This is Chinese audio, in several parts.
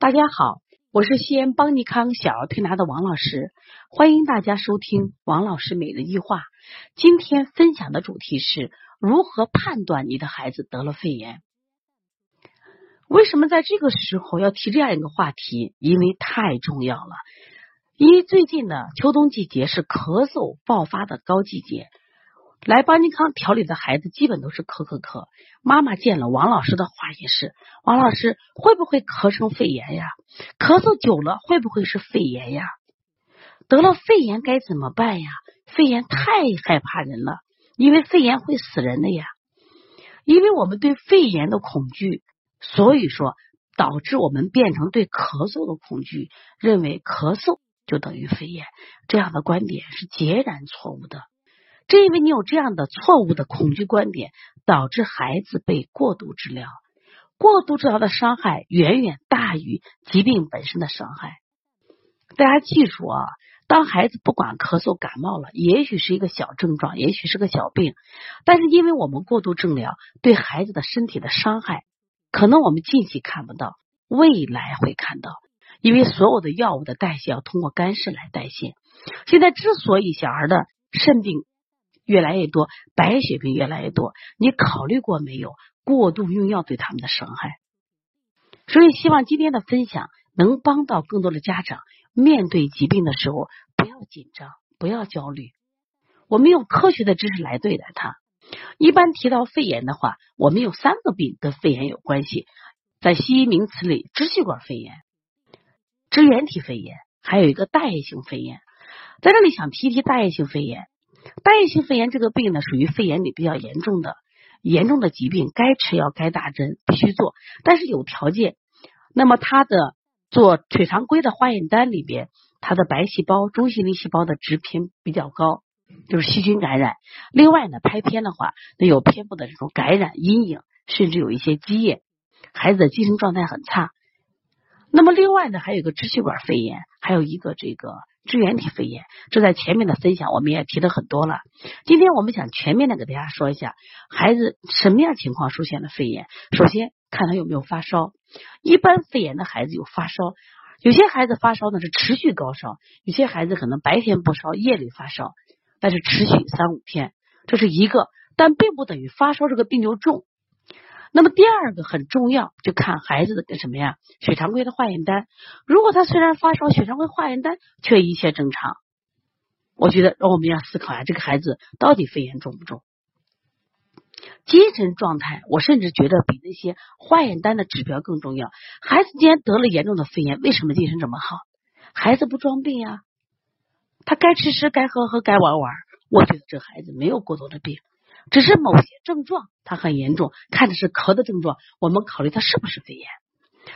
大家好，我是西安邦尼康小儿推拿的王老师，欢迎大家收听王老师每日一话。今天分享的主题是如何判断你的孩子得了肺炎？为什么在这个时候要提这样一个话题？因为太重要了。因为最近呢，秋冬季节是咳嗽爆发的高季节。来邦尼康调理的孩子基本都是咳咳咳，妈妈见了王老师的话也是，王老师会不会咳成肺炎呀？咳嗽久了会不会是肺炎呀？得了肺炎该怎么办呀？肺炎太害怕人了，因为肺炎会死人的呀。因为我们对肺炎的恐惧，所以说导致我们变成对咳嗽的恐惧，认为咳嗽就等于肺炎，这样的观点是截然错误的。正因为你有这样的错误的恐惧观点，导致孩子被过度治疗，过度治疗的伤害远远大于疾病本身的伤害。大家记住啊，当孩子不管咳嗽感冒了，也许是一个小症状，也许是个小病，但是因为我们过度治疗，对孩子的身体的伤害，可能我们近期看不到，未来会看到，因为所有的药物的代谢要通过肝肾来代谢。现在之所以小孩的肾病，越来越多，白血病越来越多，你考虑过没有过度用药对他们的伤害？所以希望今天的分享能帮到更多的家长，面对疾病的时候不要紧张，不要焦虑，我们用科学的知识来对待它。一般提到肺炎的话，我们有三个病跟肺炎有关系，在西医名词里，支气管肺炎、支原体肺炎，还有一个大叶性肺炎。在这里想提提大叶性肺炎。大叶性肺炎这个病呢，属于肺炎里比较严重的严重的疾病，该吃药该打针必须做，但是有条件。那么它的做血常规的化验单里边，它的白细胞、中性粒细胞的值偏比较高，就是细菌感染。另外呢，拍片的话，那有偏部的这种感染阴影，甚至有一些积液，孩子的精神状态很差。那么另外呢，还有一个支气管肺炎，还有一个这个。支原体肺炎，这在前面的分享我们也提的很多了。今天我们想全面的给大家说一下，孩子什么样情况出现了肺炎？首先看他有没有发烧。一般肺炎的孩子有发烧，有些孩子发烧呢是持续高烧，有些孩子可能白天不烧，夜里发烧，但是持续三五天，这是一个，但并不等于发烧这个病就重。那么第二个很重要，就看孩子的什么呀？血常规的化验单。如果他虽然发烧，血常规化验单却一切正常，我觉得我们要思考一下，这个孩子到底肺炎重不重？精神状态，我甚至觉得比那些化验单的指标更重要。孩子既然得了严重的肺炎，为什么精神这么好？孩子不装病呀，他该吃吃，该喝喝，该玩玩。我觉得这孩子没有过多的病。只是某些症状它很严重，看的是咳的症状，我们考虑它是不是肺炎。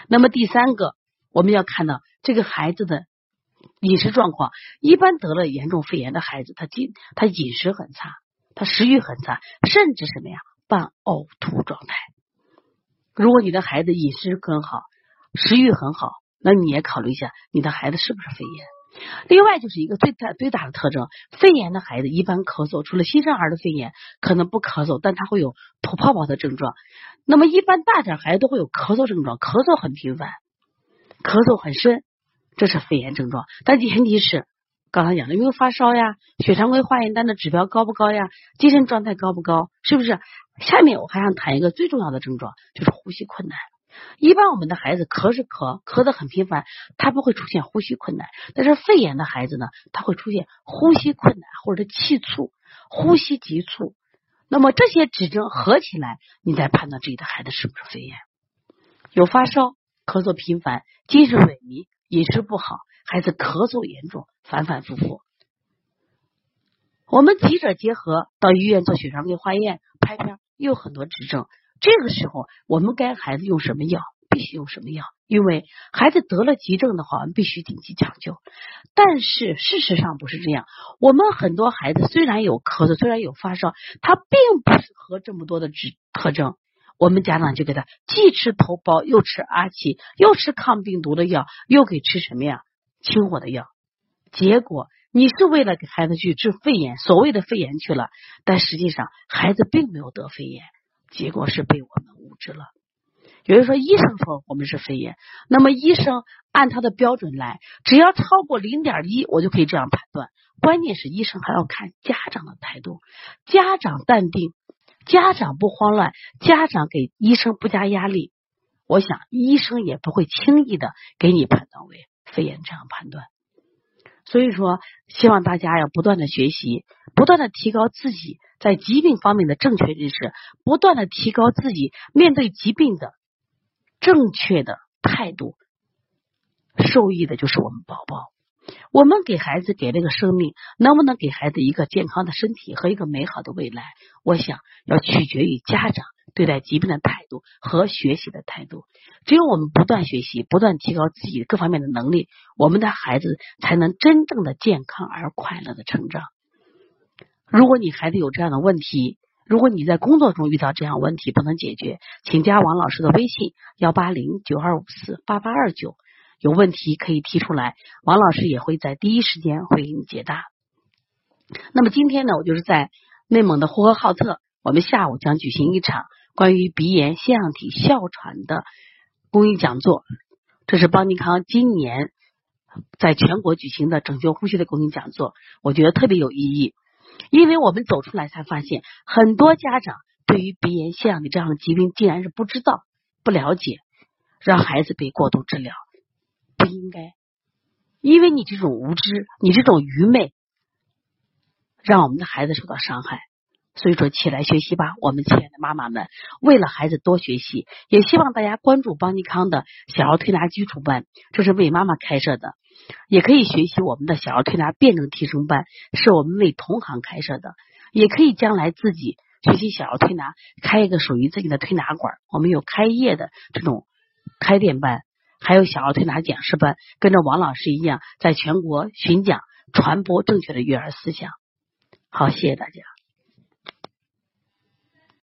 那么第三个，我们要看到这个孩子的饮食状况。一般得了严重肺炎的孩子，他饮他饮食很差，他食欲很差，甚至什么呀，伴呕吐状态。如果你的孩子饮食很好，食欲很好，那你也考虑一下，你的孩子是不是肺炎。另外就是一个最大最大的特征，肺炎的孩子一般咳嗽，除了新生儿的肺炎可能不咳嗽，但他会有吐泡泡的症状。那么一般大点孩子都会有咳嗽症状，咳嗽很频繁，咳嗽很深，这是肺炎症状。但前提是刚才讲的，有没有发烧呀？血常规化验单的指标高不高呀？精神状态高不高？是不是？下面我还想谈一个最重要的症状，就是呼吸困难。一般我们的孩子咳是咳，咳的很频繁，他不会出现呼吸困难。但是肺炎的孩子呢，他会出现呼吸困难或者气促、呼吸急促。那么这些指征合起来，你再判断自己的孩子是不是肺炎。有发烧、咳嗽频繁、精神萎靡、饮食不好，孩子咳嗽严重，反反复复。我们急者结合，到医院做血常规化验、拍片，又有很多指征。这个时候，我们该孩子用什么药，必须用什么药？因为孩子得了急症的话，我们必须紧急抢救。但是事实上不是这样。我们很多孩子虽然有咳嗽，虽然有发烧，他并不是和这么多的指特征。我们家长就给他既吃头孢，又吃阿奇，又吃抗病毒的药，又给吃什么呀？清火的药。结果你是为了给孩子去治肺炎，所谓的肺炎去了，但实际上孩子并没有得肺炎。结果是被我们误治了，有人说医生说我们是肺炎，那么医生按他的标准来，只要超过零点一，我就可以这样判断。关键是医生还要看家长的态度，家长淡定，家长不慌乱，家长给医生不加压力，我想医生也不会轻易的给你判断为肺炎这样判断。所以说，希望大家要不断的学习，不断的提高自己在疾病方面的正确认识，不断的提高自己面对疾病的正确的态度。受益的就是我们宝宝。我们给孩子给了个生命，能不能给孩子一个健康的身体和一个美好的未来？我想要取决于家长对待疾病的态度和学习的态度。只有我们不断学习，不断提高自己各方面的能力，我们的孩子才能真正的健康而快乐的成长。如果你孩子有这样的问题，如果你在工作中遇到这样问题不能解决，请加王老师的微信：幺八零九二五四八八二九。有问题可以提出来，王老师也会在第一时间会给你解答。那么今天呢，我就是在内蒙的呼和浩特，我们下午将举行一场关于鼻炎、腺样体、哮喘的公益讲座。这是邦尼康今年在全国举行的拯救呼吸的公益讲座，我觉得特别有意义，因为我们走出来才发现，很多家长对于鼻炎、腺样体这样的疾病竟然是不知道、不了解，让孩子被过度治疗。应该，因为你这种无知，你这种愚昧，让我们的孩子受到伤害。所以说，起来学习吧，我们亲爱的妈妈们，为了孩子多学习，也希望大家关注邦尼康的小儿推拿基础班，这是为妈妈开设的，也可以学习我们的小儿推拿辩证提升班，是我们为同行开设的，也可以将来自己学习小儿推拿，开一个属于自己的推拿馆，我们有开业的这种开店班。还有小儿推拿讲师班，跟着王老师一样，在全国巡讲，传播正确的育儿思想。好，谢谢大家。